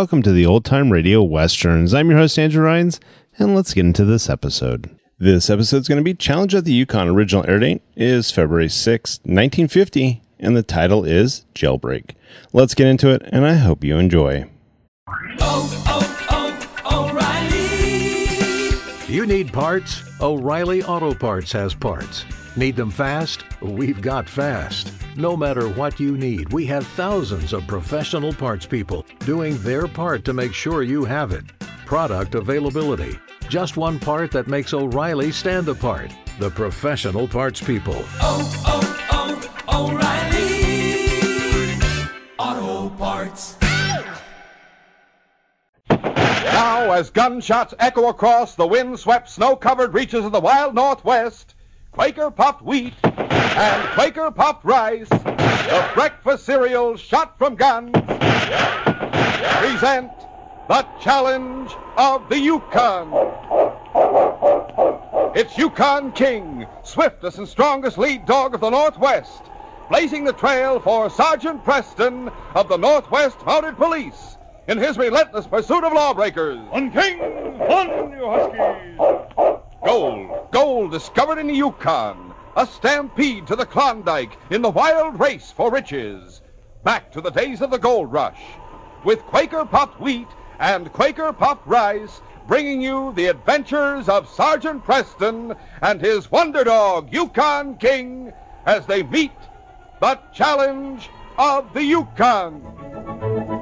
Welcome to the Old Time Radio Westerns. I'm your host, Andrew Rhynes, and let's get into this episode. This episode is going to be Challenge at the Yukon. Original air date is February 6, 1950, and the title is Jailbreak. Let's get into it, and I hope you enjoy. Oh, oh, oh, O'Reilly! You need parts? O'Reilly Auto Parts has parts. Need them fast? We've got fast. No matter what you need, we have thousands of professional parts people doing their part to make sure you have it. Product availability. Just one part that makes O'Reilly stand apart. The professional parts people. oh, oh, oh O'Reilly! Auto Parts. Now, as gunshots echo across the wind-swept, snow-covered reaches of the wild Northwest, Quaker puffed wheat and Quaker puffed rice, the breakfast cereal shot from guns, present the challenge of the Yukon. It's Yukon King, swiftest and strongest lead dog of the Northwest, blazing the trail for Sergeant Preston of the Northwest Mounted Police in his relentless pursuit of lawbreakers. On King, on you Huskies! Gold, gold discovered in the Yukon. A stampede to the Klondike in the wild race for riches. Back to the days of the gold rush. With Quaker puffed wheat and Quaker puffed rice, bringing you the adventures of Sergeant Preston and his wonder dog, Yukon King, as they meet the challenge of the Yukon.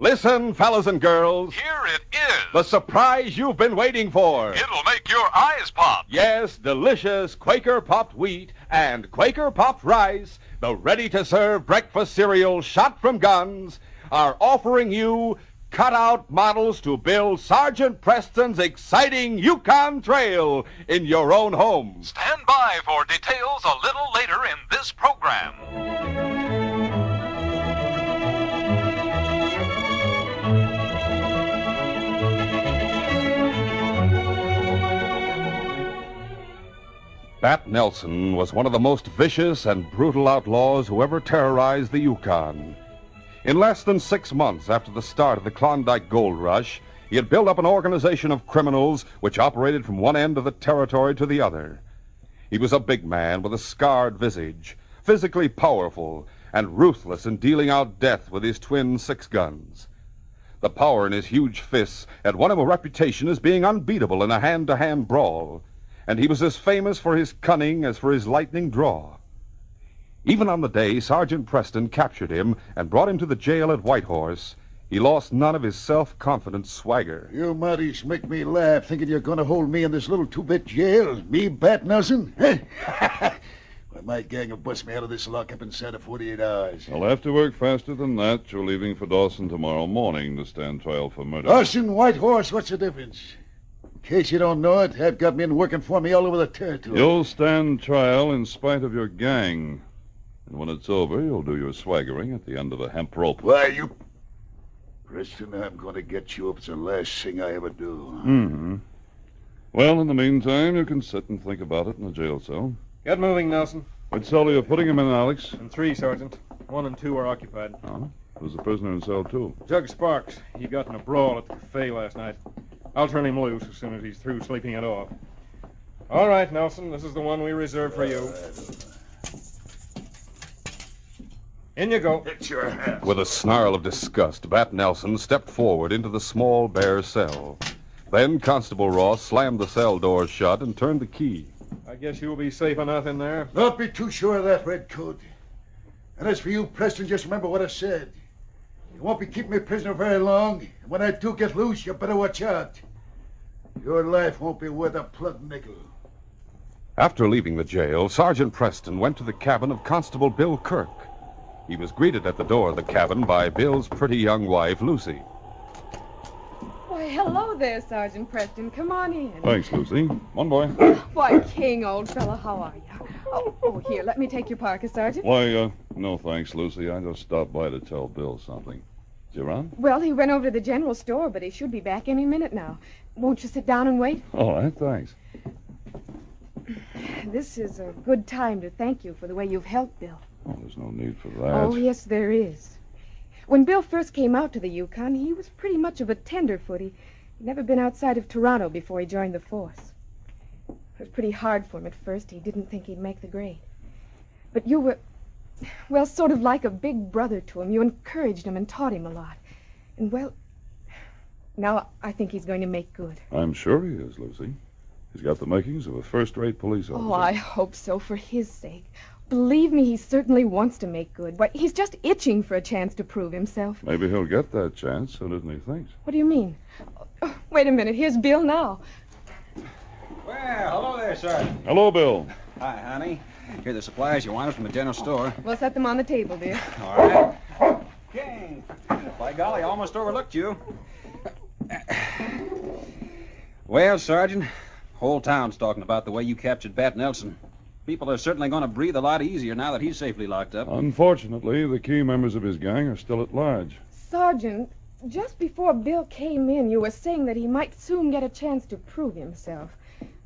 Listen, fellas and girls. Here it is. The surprise you've been waiting for. It'll make your eyes pop. Yes, delicious Quaker puffed wheat and Quaker puffed rice, the ready to serve breakfast cereal shot from guns, are offering you cutout models to build Sergeant Preston's exciting Yukon Trail in your own home. Stand by for details a little later in this program. Bat Nelson was one of the most vicious and brutal outlaws who ever terrorized the Yukon. In less than six months after the start of the Klondike Gold Rush, he had built up an organization of criminals which operated from one end of the territory to the other. He was a big man with a scarred visage, physically powerful, and ruthless in dealing out death with his twin six guns. The power in his huge fists had won him a reputation as being unbeatable in a hand to hand brawl, and he was as famous for his cunning as for his lightning draw. Even on the day Sergeant Preston captured him and brought him to the jail at Whitehorse, he lost none of his self confident swagger. You Mounties make me laugh thinking you're going to hold me in this little two-bit jail. Me, Bat Nelson? Why, my gang will bust me out of this lockup inside of 48 hours. I'll have to work faster than that. You're leaving for Dawson tomorrow morning to stand trial for murder. Dawson, White Horse, what's the difference? In case you don't know it, I've got men working for me all over the territory. You'll stand trial in spite of your gang. And when it's over, you'll do your swaggering at the end of a hemp rope. Why, you... Preston, I'm going to get you if it's the last thing I ever do. Mm-hmm. Well, in the meantime, you can sit and think about it in the jail cell. Get moving, Nelson. What cell are you putting him in, Alex? And three, Sergeant. One and two are occupied. Oh, there's a prisoner in cell two. Jug Sparks. He got in a brawl at the cafe last night. I'll turn him loose as soon as he's through sleeping it off. All right, Nelson. This is the one we reserved for you. In you go. It's your hat. With a snarl of disgust, Bat Nelson stepped forward into the small, bare cell. Then Constable Ross slammed the cell doors shut and turned the key. I guess you'll be safe enough in there. Don't be too sure of that, Redcoat. And as for you, Preston, just remember what I said. You won't be keeping me prisoner very long. And when I do get loose, you better watch out. Your life won't be worth a plug nickel. After leaving the jail, Sergeant Preston went to the cabin of Constable Bill Kirk. He was greeted at the door of the cabin by Bill's pretty young wife, Lucy. Why, hello there, Sergeant Preston. Come on in. Thanks, Lucy. One boy. Why, King, old fellow, how are you? Oh, oh, here, let me take your parka, Sergeant. Why, uh, no thanks, Lucy. I just stopped by to tell Bill something. Is? Well, he went over to the general store, but he should be back any minute now. Won't you sit down and wait? All right, thanks. This is a good time to thank you for the way you've helped Bill. Oh, there's no need for that. Oh, yes, there is. When Bill first came out to the Yukon, he was pretty much of a tenderfoot. He'd never been outside of Toronto before he joined the force. It was pretty hard for him at first. He didn't think he'd make the grade. But you were, well, sort of like a big brother to him. You encouraged him and taught him a lot. And, well, now I think he's going to make good. I'm sure he is, Lucy. He's got the makings of a first-rate police oh, officer. Oh, I hope so, for his sake. Believe me, he certainly wants to make good. Why, he's just itching for a chance to prove himself. Maybe he'll get that chance sooner than he thinks. What do you mean? Oh, wait a minute. Here's Bill now. Well, hello there, Sergeant. Hello, Bill. Hi, honey. Here are the supplies you wanted from the general store. We'll set them on the table, dear. All right. King. By golly, I almost overlooked you. Well, Sergeant, whole town's talking about the way you captured Bat Nelson. People are certainly going to breathe a lot easier now that he's safely locked up. Unfortunately, the key members of his gang are still at large. Sergeant, just before Bill came in, you were saying that he might soon get a chance to prove himself.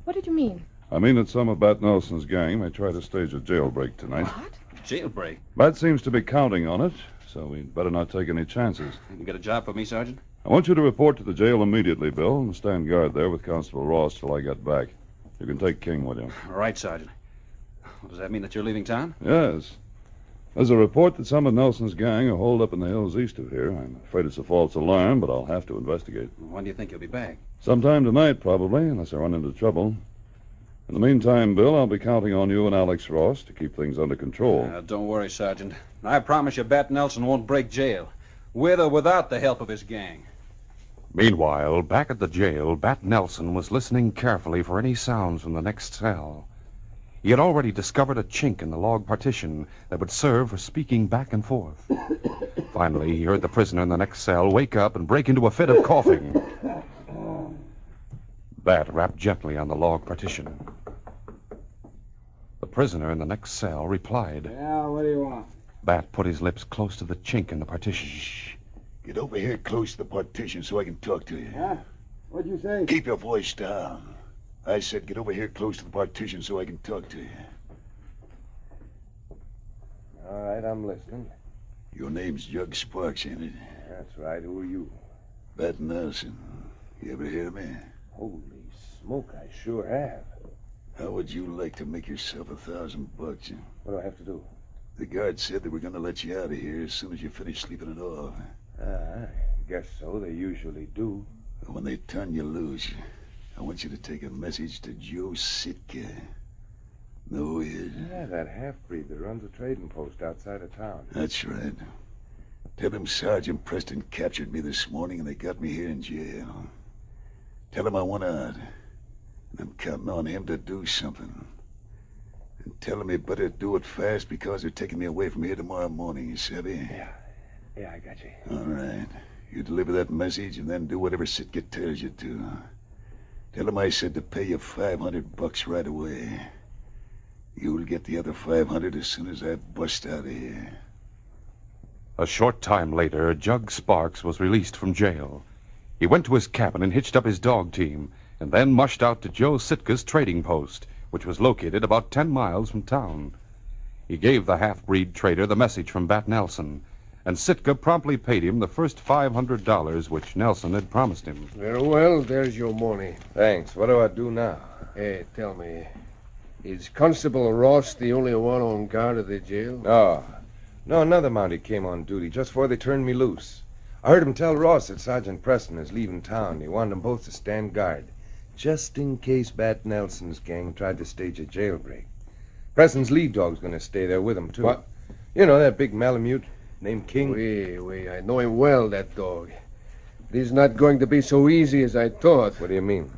What did you mean? I mean that some of Bat Nelson's gang may try to stage a jailbreak tonight. What? Jailbreak. Bat seems to be counting on it, so we'd better not take any chances. You got a job for me, Sergeant? I want you to report to the jail immediately, Bill, and stand guard there with Constable Ross till I get back. You can take King with you. All right, Sergeant. Does that mean that you're leaving town? Yes. There's a report that some of Nelson's gang are holed up in the hills east of here. I'm afraid it's a false alarm, but I'll have to investigate. When do you think you'll be back? Sometime tonight, probably, unless I run into trouble. In the meantime, Bill, I'll be counting on you and Alex Ross to keep things under control. Uh, don't worry, Sergeant. I promise you Bat Nelson won't break jail, with or without the help of his gang. Meanwhile, back at the jail, Bat Nelson was listening carefully for any sounds from the next cell. He had already discovered a chink in the log partition that would serve for speaking back and forth. Finally, he heard the prisoner in the next cell wake up and break into a fit of coughing. Bat rapped gently on the log partition. The prisoner in the next cell replied. Yeah, what do you want? Bat put his lips close to the chink in the partition. Shh. Get over here close to the partition so I can talk to you. Huh? What'd you say? Keep your voice down. I said get over here close to the partition so I can talk to you. All right, I'm listening. Your name's Jug Sparks, ain't it? That's right. Who are you? Bat Nelson. You ever hear of me? Holy smoke, I sure have. How would you like to make yourself a thousand bucks? huh? What do I have to do? The guard said they were going to let you out of here as soon as you finish sleeping it off. Uh, I guess so. They usually do. When they turn you loose, I want you to take a message to Joe Sitka. Who he is? Yeah, that half-breed that runs a trading post outside of town. That's right. Tell him Sergeant Preston captured me this morning and they got me here in jail. Tell him I want out. And I'm counting on him to do something. And tell him he better do it fast because they're taking me away from here tomorrow morning, you savvy? Yeah. Yeah, I got you. All right. You deliver that message and then do whatever Sitka tells you to. Tell him I said to pay you 500 bucks right away. You'll get the other 500 as soon as I bust out of here. A short time later, Jug Sparks was released from jail. He went to his cabin and hitched up his dog team. And then mushed out to Joe Sitka's trading post, which was located about ten miles from town. He gave the half breed trader the message from Bat Nelson, and Sitka promptly paid him the first $500 which Nelson had promised him. Very well, there's your money. Thanks. What do I do now? Hey, tell me, is Constable Ross the only one on guard at the jail? No. No, another Mountie came on duty just before they turned me loose. I heard him tell Ross that Sergeant Preston is leaving town. He wanted them both to stand guard, just in case Bat Nelson's gang tried to stage a jailbreak. Preston's lead dog's going to stay there with him, too. What? You know, that big Malamute named King? Oui, oui, I know him well, that dog. It is not going to be so easy as I thought. What do you mean?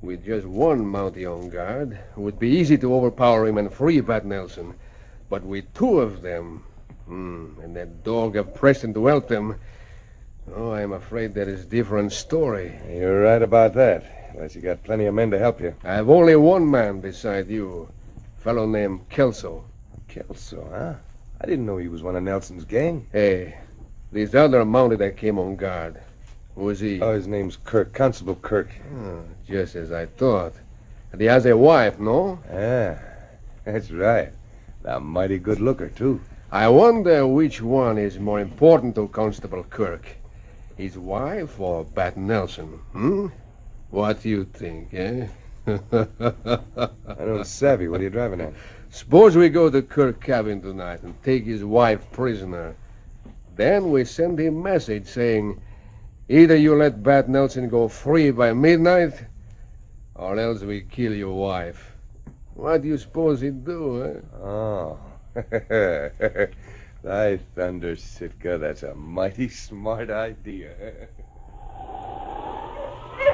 With just one Mountie on guard, it would be easy to overpower him and free Bat Nelson. But with two of them, hmm, and that dog of Preston to help them, oh, I'm afraid that is a different story. You're right about that. Unless you got plenty of men to help you. I have only one man beside you, a fellow named Kelso. Kelso, huh? I didn't know he was one of Nelson's gang. Hey, this other Mountie that came on guard, who is he? Oh, his name's Kirk, Constable Kirk. Oh, just as I thought. And he has a wife, no? Ah, that's right. A mighty good looker, too. I wonder which one is more important to Constable Kirk. His wife or Bat Nelson, hmm? What do you think, eh? I don't savvy. What are you driving at? Suppose we go to Kirk cabin tonight and take his wife prisoner. Then we send him a message saying, either you let Bat Nelson go free by midnight, or else we kill your wife. What do you suppose he'd do, eh? Oh. Thy thunder, Sitka. That's a mighty smart idea.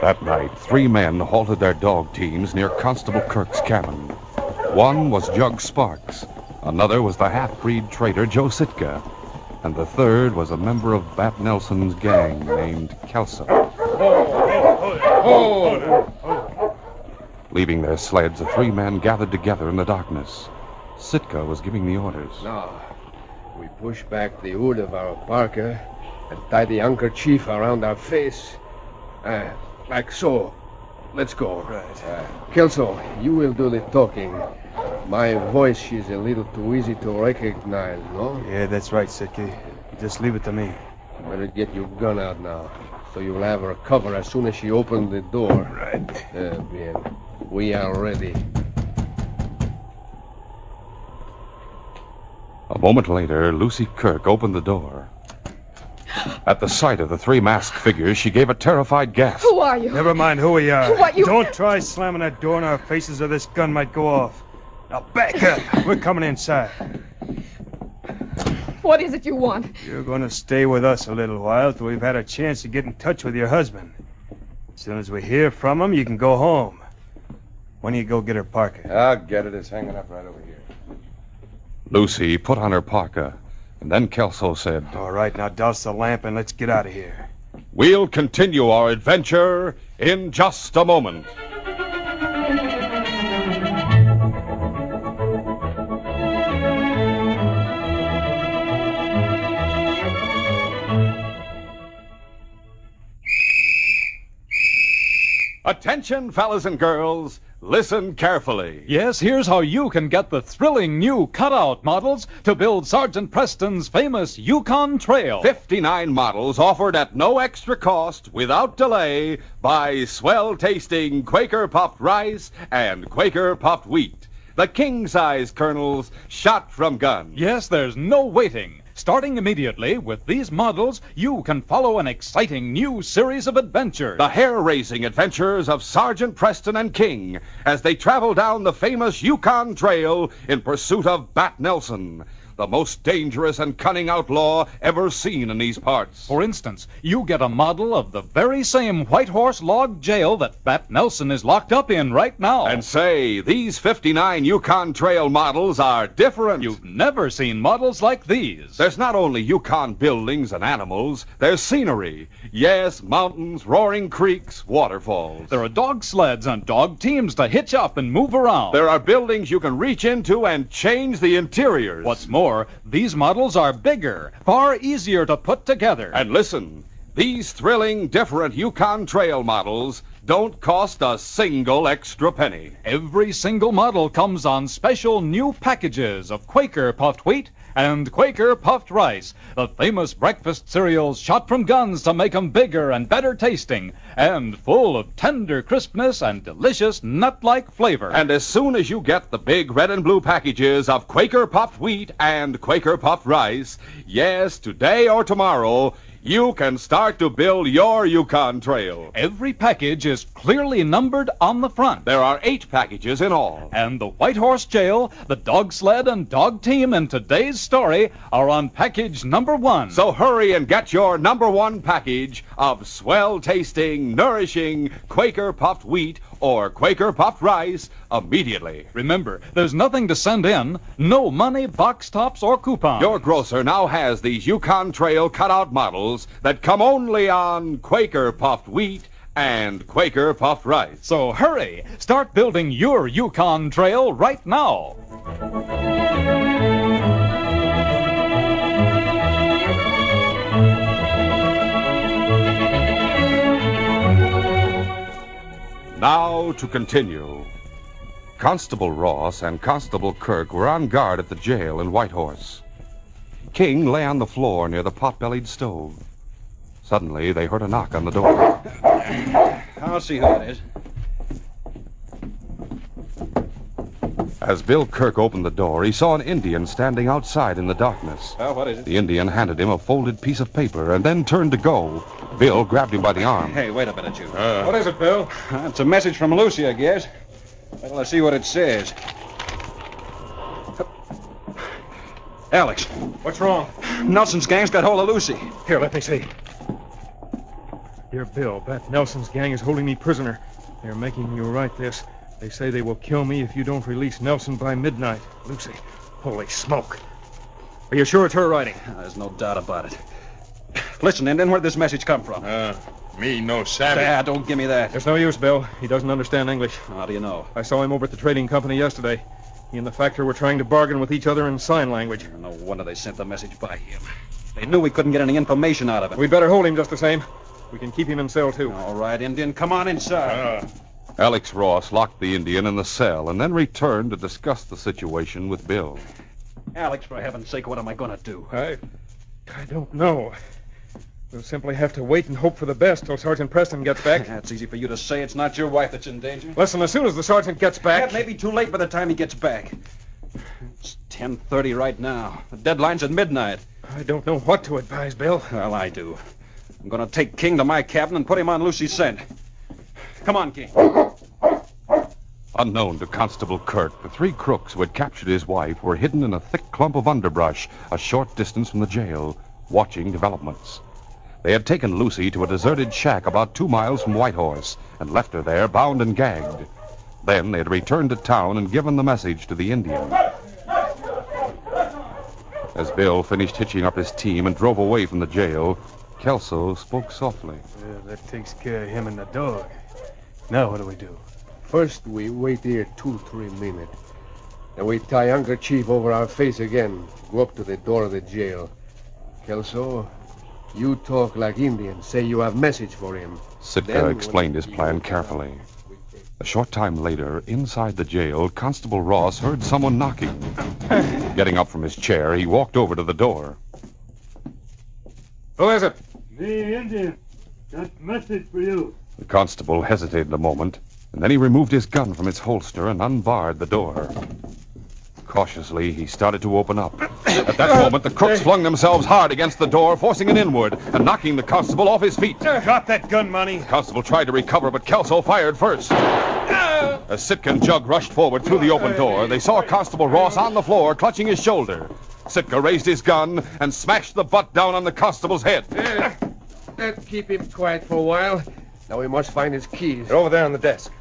That night, three men halted their dog teams near Constable Kirk's cabin. One was Jug Sparks, another was the half breed trader Joe Sitka, and the third was a member of Bat Nelson's gang named Kelso. Leaving their sleds, the three men gathered together in the darkness. Sitka was giving the orders. Now, we push back the hood of our parka and tie the handkerchief around our face. Ah, like so. Let's go. Right. Kelso, you will do the talking. My voice is a little too easy to recognize, no? Yeah, that's right, Sitka. Just leave it to me. Better get your gun out now, so you'll have her cover as soon as she opens the door. Right. Uh, bien. We are ready. A moment later, Lucy Kirk opened the door. At the sight of the three masked figures, she gave a terrified gasp. Who are you? Never mind who we are. What, you- Don't try slamming that door in our faces or this gun might go off. Now back up. We're coming inside. What is it you want? You're going to stay with us a little while till we've had a chance to get in touch with your husband. As soon as we hear from him, you can go home. When do you go get her parka? I'll get it. It's hanging up right over here. Lucy put on her parka, and then Kelso said, All right, now douse the lamp and let's get out of here. We'll continue our adventure in just a moment. Attention, fellas and girls. Listen carefully. Yes, here's how you can get the thrilling new cutout models to build Sergeant Preston's famous Yukon Trail. 59 models offered at no extra cost, without delay, by swell tasting Quaker puffed rice and Quaker puffed wheat. The king size kernels shot from guns. Yes, there's no waiting. Starting immediately with these models, you can follow an exciting new series of adventures. The hair raising adventures of Sergeant Preston and King as they travel down the famous Yukon Trail in pursuit of Bat Nelson, the most dangerous and cunning outlaw ever seen in these parts. For instance, you get a model of the very same White Horse Log Jail that Bat Nelson is locked up in right now. And say, these 59 Yukon Trail models are different. You've never seen models like these. There's not only Yukon buildings and animals, there's scenery. Yes, mountains, roaring creeks, waterfalls. There are dog sleds and dog teams to hitch up and move around. There are buildings you can reach into and change the interiors. What's more, these models are bigger, far easier to put together. And listen, these thrilling, different Yukon Trail models don't cost a single extra penny. Every single model comes on special new packages of Quaker puffed wheat and Quaker puffed rice, the famous breakfast cereals shot from guns to make 'em bigger and better tasting, and full of tender crispness and delicious nut-like flavor. And as soon as you get the big red and blue packages of Quaker puffed wheat and Quaker puffed rice, yes, today or tomorrow, you can start to build your Yukon Trail. Every package is clearly numbered on the front. There are eight packages in all. And the White Horse Jail, the dog sled, and dog team in today's story are on package number one. So hurry and get your number one package of swell tasting, nourishing Quaker puffed wheat or Quaker puffed rice immediately. Remember, there's nothing to send in, no money, box tops, or coupons. Your grocer now has these Yukon Trail cutout models that come only on Quaker puffed wheat and Quaker puffed rice. So hurry, start building your Yukon Trail right now. Now to continue. Constable Ross and Constable Kirk were on guard at the jail in Whitehorse. King lay on the floor near the pot-bellied stove. Suddenly, they heard a knock on the door. I'll see who it is. As Bill Kirk opened the door, he saw an Indian standing outside in the darkness. Well, what is it? The Indian handed him a folded piece of paper and then turned to go. Bill grabbed him by the arm. Hey, wait a minute, you. Uh. what is it, Bill? It's a message from Lucy, I guess. Wait till I see what it says. Alex, What's wrong? Nelson's gang's got hold of Lucy. Here, let me see. Dear Bill, Bat Nelson's gang is holding me prisoner. They're making you write this. They say they will kill me if you don't release Nelson by midnight. Lucy, holy smoke. Are you sure it's her writing? There's no doubt about it. Listen, Indian, where'd this message come from? Uh, me no savvy. Ah, don't give me that. There's no use, Bill. He doesn't understand English. How do you know? I saw him over at the trading company yesterday. He and the factor were trying to bargain with each other in sign language. No wonder they sent the message by him. They knew we couldn't get any information out of him. We'd better hold him just the same. We can keep him in cell, too. All right, Indian, come on inside. Alex Ross locked the Indian in the cell and then returned to discuss the situation with Bill. Alex, for heaven's sake, what am I going to do? I. I don't know. We'll simply have to wait and hope for the best till Sergeant Preston gets back. That's easy for you to say. It's not your wife that's in danger. Listen, as soon as the sergeant gets back. That may be too late by the time he gets back. It's 10.30 right now. The deadline's at midnight. I don't know what to advise, Bill. Well, I do. I'm going to take King to my cabin and put him on Lucy's scent. Come on, King. Unknown to Constable Kirk, the three crooks who had captured his wife were hidden in a thick clump of underbrush a short distance from the jail, watching developments. They had taken Lucy to a deserted shack about two miles from Whitehorse and left her there bound and gagged. Then they had returned to town and given the message to the Indian. As Bill finished hitching up his team and drove away from the jail, Kelso spoke softly. Yeah, that takes care of him and the dog. Now what do we do? First, we wait here two, three minutes. Then we tie Uncle Chief over our face again. Go up to the door of the jail. Kelso, you talk like Indian. Say you have message for him. Sitka Then explained his plan carefully. A short time later, inside the jail, Constable Ross heard someone knocking. Getting up from his chair, he walked over to the door. Who is it? Me, Indian. Got message for you. The constable hesitated a moment, and then he removed his gun from its holster and unbarred the door. Cautiously, he started to open up. At that moment, the crooks flung themselves hard against the door, forcing it inward and knocking the constable off his feet. Drop that gun, Mountie. The constable tried to recover, but Kelso fired first. As Sitka Jug rushed forward through the open door, they saw Constable Ross on the floor, clutching his shoulder. Sitka raised his gun and smashed the butt down on the constable's head. Let's keep him quiet for a while. Now we must find his keys. They're over there on the desk.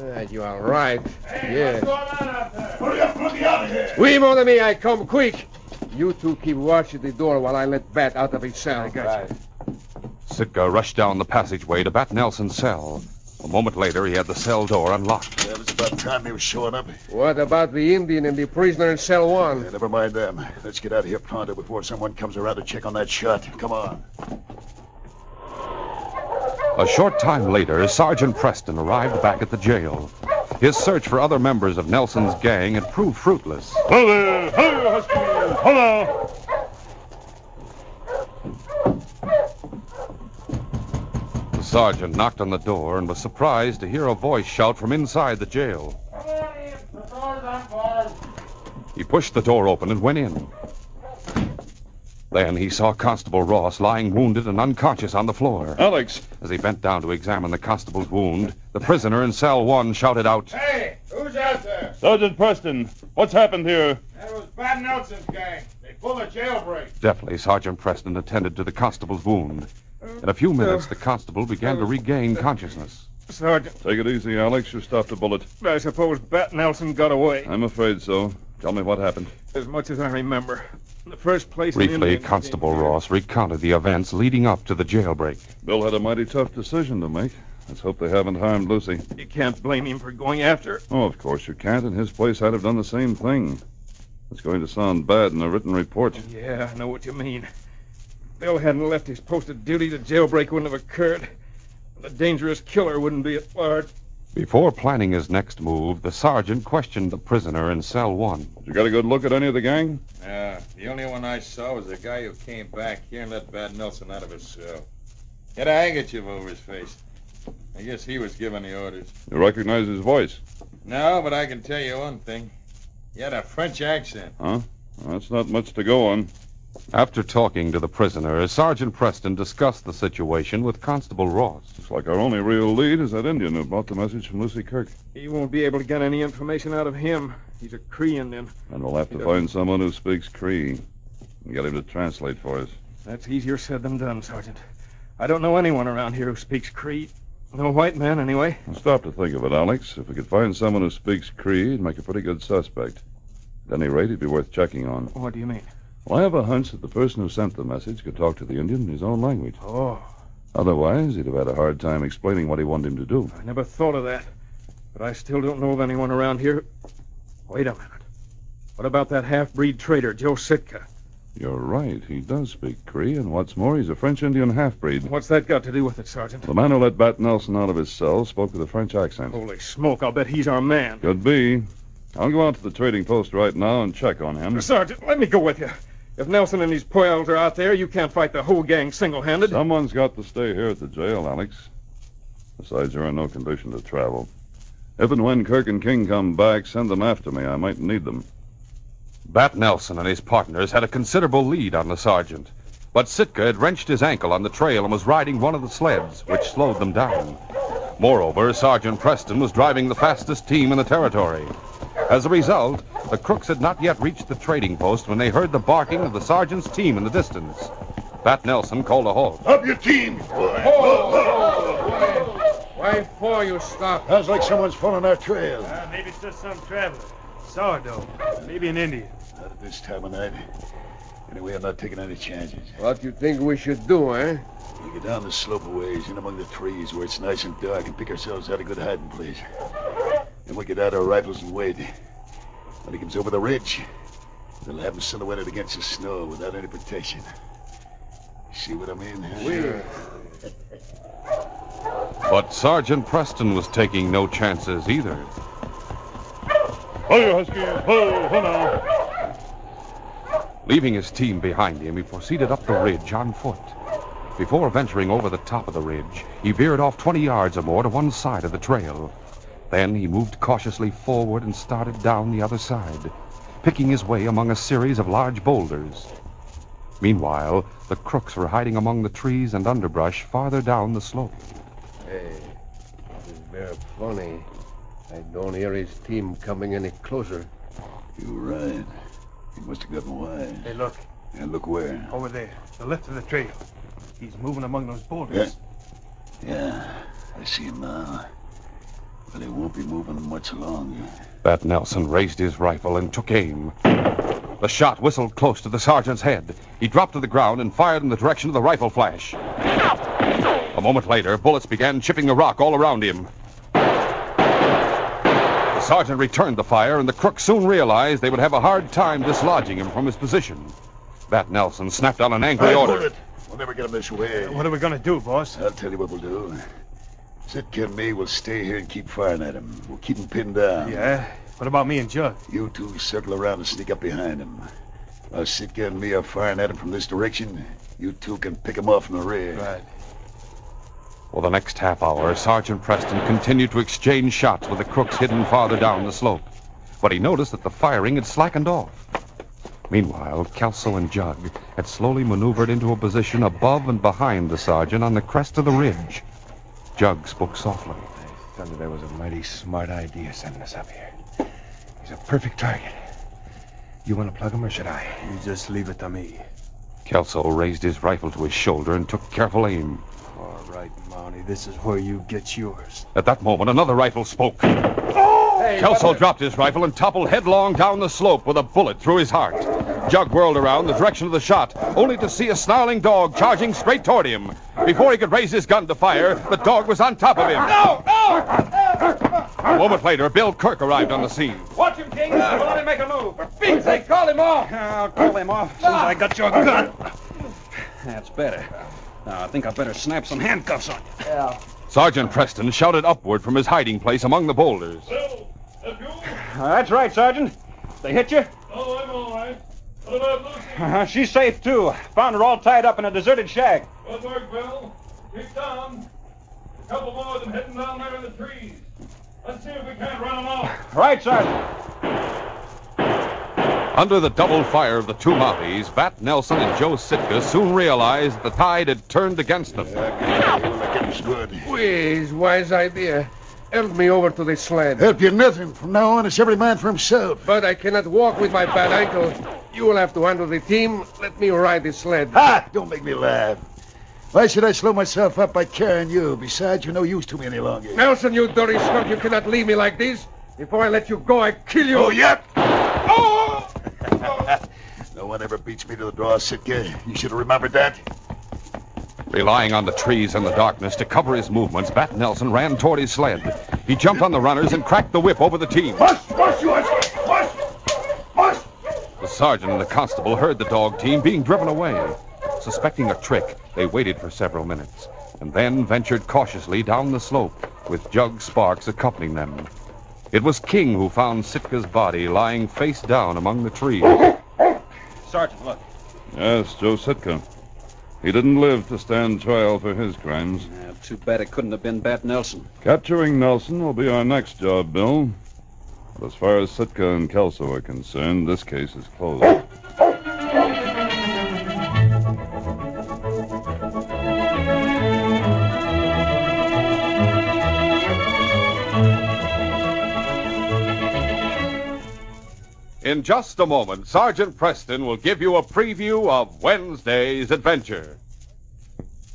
Ah, you are right. yeah. Hurry up, let me out of here. Oui, mon ami, I come quick. You two keep watch at the door while I let Bat out of his cell. I got you. Sitka rushed down the passageway to Bat Nelson's cell. A moment later, he had the cell door unlocked. Well, it's about time he was showing up. What about the Indian and the prisoner in cell one? Yeah, never mind them. Let's get out of here pronto before someone comes around to check on that shot. Come on. A short time later, Sergeant Preston arrived back at the jail. His search for other members of Nelson's gang had proved fruitless. Hello there! Hello, Husky! Hello! The sergeant knocked on the door and was surprised to hear a voice shout from inside the jail. He pushed the door open and went in. Then he saw Constable Ross lying wounded and unconscious on the floor. Alex! As he bent down to examine the constable's wound, the prisoner in cell one shouted out, Hey, who's out there? Sergeant Preston, what's happened here? That was Bat Nelson's gang. They pulled a jailbreak. Deftly, Sergeant Preston attended to the constable's wound. In a few uh, minutes, the constable began to uh, regain consciousness. Sergeant, Take it easy, Alex. You stopped a bullet. I suppose Bat Nelson got away. I'm afraid so. Tell me what happened. As much as I remember. In the first place, Briefly, Indian- Constable Ross recounted the events leading up to the jailbreak. Bill had a mighty tough decision to make. Let's hope they haven't harmed Lucy. You can't blame him for going after her. Oh, of course you can't. In his place, I'd have done the same thing. It's going to sound bad in a written report. Yeah, I know what you mean. If Bill hadn't left his post of duty, the jailbreak wouldn't have occurred. And the dangerous killer wouldn't be at large. Before planning his next move, the sergeant questioned the prisoner in cell one. You got a good look at any of the gang? Yeah, the only one I saw was the guy who came back here and let Bat Nelson out of his cell. He had a handkerchief over his face. I guess he was giving the orders. You recognize his voice? No, but I can tell you one thing. He had a French accent. Huh? Well, that's not much to go on. After talking to the prisoner, Sergeant Preston discussed the situation with Constable Ross. Looks like our only real lead is that Indian who brought the message from Lucy Kirk. He won't be able to get any information out of him. He's a Cree Indian. And we'll have to He find someone who speaks Cree and get him to translate for us. That's easier said than done, Sergeant. I don't know anyone around here who speaks Cree. No white man, anyway. Stop to think of it, Alex. If we could find someone who speaks Cree, it'd make a pretty good suspect. At any rate, he'd be worth checking on. What do you mean? Well, I have a hunch that the person who sent the message could talk to the Indian in his own language. Oh, Otherwise, he'd have had a hard time explaining what he wanted him to do. I never thought of that. But I still don't know of anyone around here. Wait a minute. What about that half-breed trader, Joe Sitka? You're right. He does speak Cree, and what's more, he's a French Indian half-breed. What's that got to do with it, Sergeant? The man who let Bat Nelson out of his cell spoke with a French accent. Holy smoke, I'll bet he's our man. Could be. I'll go out to the trading post right now and check on him. Sergeant, let me go with you. If Nelson and his pals are out there, you can't fight the whole gang single-handed. Someone's got to stay here at the jail, Alex. Besides, you're in no condition to travel. If and when Kirk and King come back, send them after me. I might need them. Bat Nelson and his partners had a considerable lead on the sergeant. But Sitka had wrenched his ankle on the trail and was riding one of the sleds, which slowed them down. Moreover, Sergeant Preston was driving the fastest team in the territory. As a result, the crooks had not yet reached the trading post when they heard the barking of the sergeant's team in the distance. Bat Nelson called a halt. Up your team, boy. Why for you stop? Sounds like someone's following our trail. Uh, maybe it's just some traveler. Sourdough. Maybe an Indian. Not at this time of night. Anyway, I'm not taking any chances. What do you think we should do, eh? We get down the slope a ways, in among the trees where it's nice and dark, and pick ourselves out a good hiding place. Then we get out our rifles and wait. When he comes over the ridge, they'll have him silhouetted against the snow without any protection. See what I mean? But Sergeant Preston was taking no chances either. Hi, Husky. Ho, ho now. Leaving his team behind him, he proceeded up the ridge on foot. Before venturing over the top of the ridge, he veered off 20 yards or more to one side of the trail. Then he moved cautiously forward and started down the other side, picking his way among a series of large boulders. Meanwhile, the crooks were hiding among the trees and underbrush farther down the slope. Hey, this is very funny. I don't hear his team coming any closer. You're right. He must have gotten wise. Hey, look. And look where? Over there. The left of the trail. He's moving among those boulders. Yeah, I see him now. But he won't be moving much longer. Bat Nelson raised his rifle and took aim. The shot whistled close to the sergeant's head. He dropped to the ground and fired in the direction of the rifle flash. A moment later, bullets began chipping the rock all around him. The sergeant returned the fire, and the crooks soon realized they would have a hard time dislodging him from his position. Bat Nelson snapped out an angry Right, order. bullet. We'll never get him this way. What are we going to do, boss? I'll tell you what we'll do. Sitka and me will stay here and keep firing at him. We'll keep him pinned down. Yeah? What about me and Jug? You two circle around and sneak up behind him. Uh, While Sitka and me are firing at him from this direction, you two can pick him off from the rear. Right. For the next half hour, Sergeant Preston continued to exchange shots with the crooks hidden farther down the slope. But he noticed that the firing had slackened off. Meanwhile, Kelso and Jug had slowly maneuvered into a position above and behind the sergeant on the crest of the ridge. Jug spoke softly. Tell you that was a mighty smart idea sending us up here. He's a perfect target. You want to plug him or should I? You just leave it to me. Kelso raised his rifle to his shoulder and took careful aim. All right, Mountie, this is where you get yours. At that moment, another rifle spoke. Kelso dropped his rifle and toppled headlong down the slope with a bullet through his heart. Jug whirled around the direction of the shot, only to see a snarling dog charging straight toward him. Before he could raise his gun to fire, the dog was on top of him. No, no! A moment later, Bill Kirk arrived on the scene. Watch him, King. Don't let him make a move. For Pete's sake, call him off. I'll call him off as soon as I got your gun. That's better. Now, I think I better snap some handcuffs on you. Yeah. Sergeant Preston shouted upward from his hiding place among the boulders. that's right, Sergeant. They hit you? Oh, I'm all right. What about Lucy? Uh, she's safe, too. Found her all tied up in a deserted shack. Good work, Bill. Keep down. A couple more of them hidden down there in the trees. Let's see if we can't run them off. Right, Sergeant. Under the double fire of the two Mounties, Bat Nelson and Joe Sitka soon realized the tide had turned against them. Please, wise idea. Help me over to the sled. Help you nothing. From now on, it's every man for himself. But I cannot walk with my bad ankle. You will have to handle the team. Let me ride the sled. Ha! Don't make me laugh. Why should I slow myself up by carrying you? Besides, you're no use to me any longer. Nelson, you dirty skunk, you cannot leave me like this. Before I let you go, I kill you. Oh, yep. no one ever beats me to the draw, Sitka. You should have remembered that. Relying on the trees and the darkness to cover his movements, Bat Nelson ran toward his sled. He jumped on the runners and cracked the whip over the team. Mush, mush, you mush, mush. The sergeant and the constable heard the dog team being driven away. Suspecting a trick, they waited for several minutes and then ventured cautiously down the slope, with Jug Sparks accompanying them. It was King who found Sitka's body lying face down among the trees. Sergeant, look. Yes, Joe Sitka. He didn't live to stand trial for his crimes. Yeah, too bad it couldn't have been Bat Nelson. Capturing Nelson will be our next job, Bill. But as far as Sitka and Kelso are concerned, this case is closed. In just a moment, Sergeant Preston will give you a preview of Wednesday's adventure.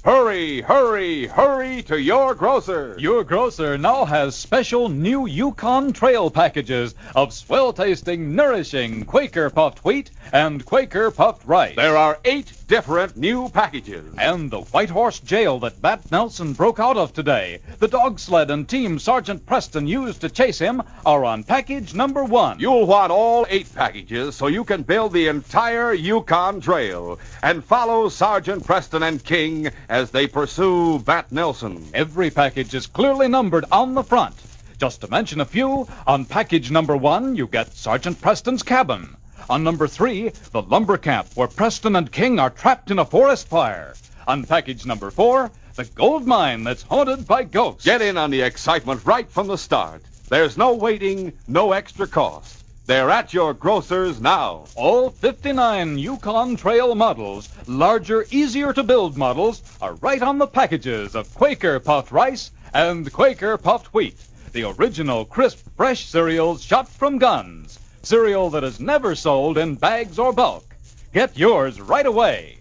Hurry, hurry, hurry to your grocer. Your grocer now has special new Yukon Trail packages of swell tasting, nourishing Quaker puffed wheat and Quaker puffed rice. There are eight different new packages. And the White Horse Jail that Bat Nelson broke out of today, the dog sled and team Sergeant Preston used to chase him, are on package number one. You'll want all eight packages so you can build the entire Yukon Trail and follow Sergeant Preston and King as they pursue Bat Nelson. Every package is clearly numbered on the front. Just to mention a few, on package number one, you get Sergeant Preston's cabin. On number three, the lumber camp where Preston and King are trapped in a forest fire. On package number four, the gold mine that's haunted by ghosts. Get in on the excitement right from the start. There's no waiting, no extra cost. They're at your grocer's now. All 59 Yukon Trail models, larger, easier to build models, are right on the packages of Quaker puffed rice and Quaker puffed wheat, the original crisp, fresh cereals shot from guns. Cereal that is never sold in bags or bulk. Get yours right away.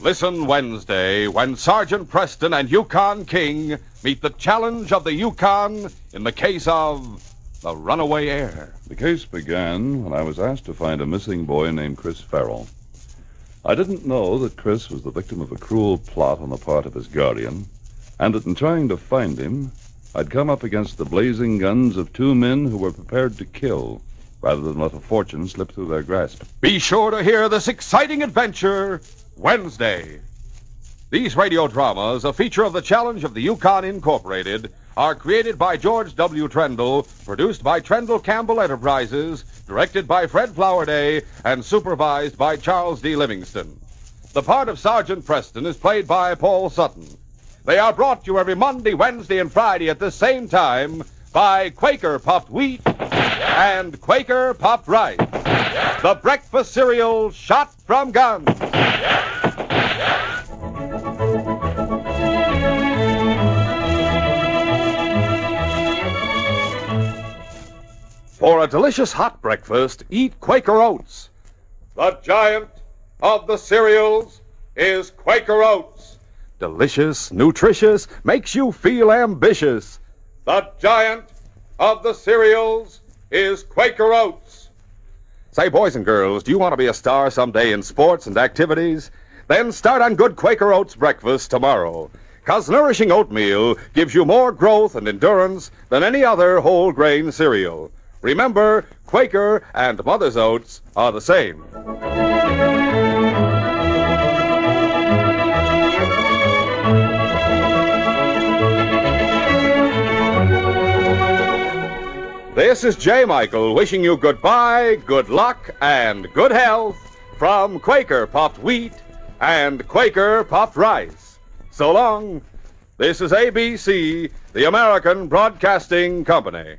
Listen Wednesday when Sergeant Preston and Yukon King meet the challenge of the Yukon in the case of the runaway heir. The case began when I was asked to find a missing boy named Chris Farrell. I didn't know that Chris was the victim of a cruel plot on the part of his guardian, and that in trying to find him, I'd come up against the blazing guns of two men who were prepared to kill rather than let a fortune slip through their grasp. Be sure to hear this exciting adventure Wednesday. These radio dramas, a feature of the Challenge of the Yukon Incorporated, are created by George W. Trendle, produced by Trendle Campbell Enterprises, directed by Fred Flowerday, and supervised by Charles D. Livingston. The part of Sergeant Preston is played by Paul Sutton. They are brought to you every Monday, Wednesday, and Friday at the same time by Quaker Puffed Wheat and Quaker Puffed Rice. The breakfast cereal shot from guns. For a delicious hot breakfast, eat Quaker Oats. The giant of the cereals is Quaker Oats. Delicious, nutritious, makes you feel ambitious. The giant of the cereals is Quaker Oats. Say, boys and girls, do you want to be a star someday in sports and activities? Then start on good Quaker Oats breakfast tomorrow. Cause nourishing oatmeal gives you more growth and endurance than any other whole grain cereal. Remember, Quaker and Mother's Oats are the same. This is Jay Michael wishing you goodbye, good luck, and good health from Quaker Puffed Wheat and Quaker Puffed Rice. So long. This is ABC, the American Broadcasting Company.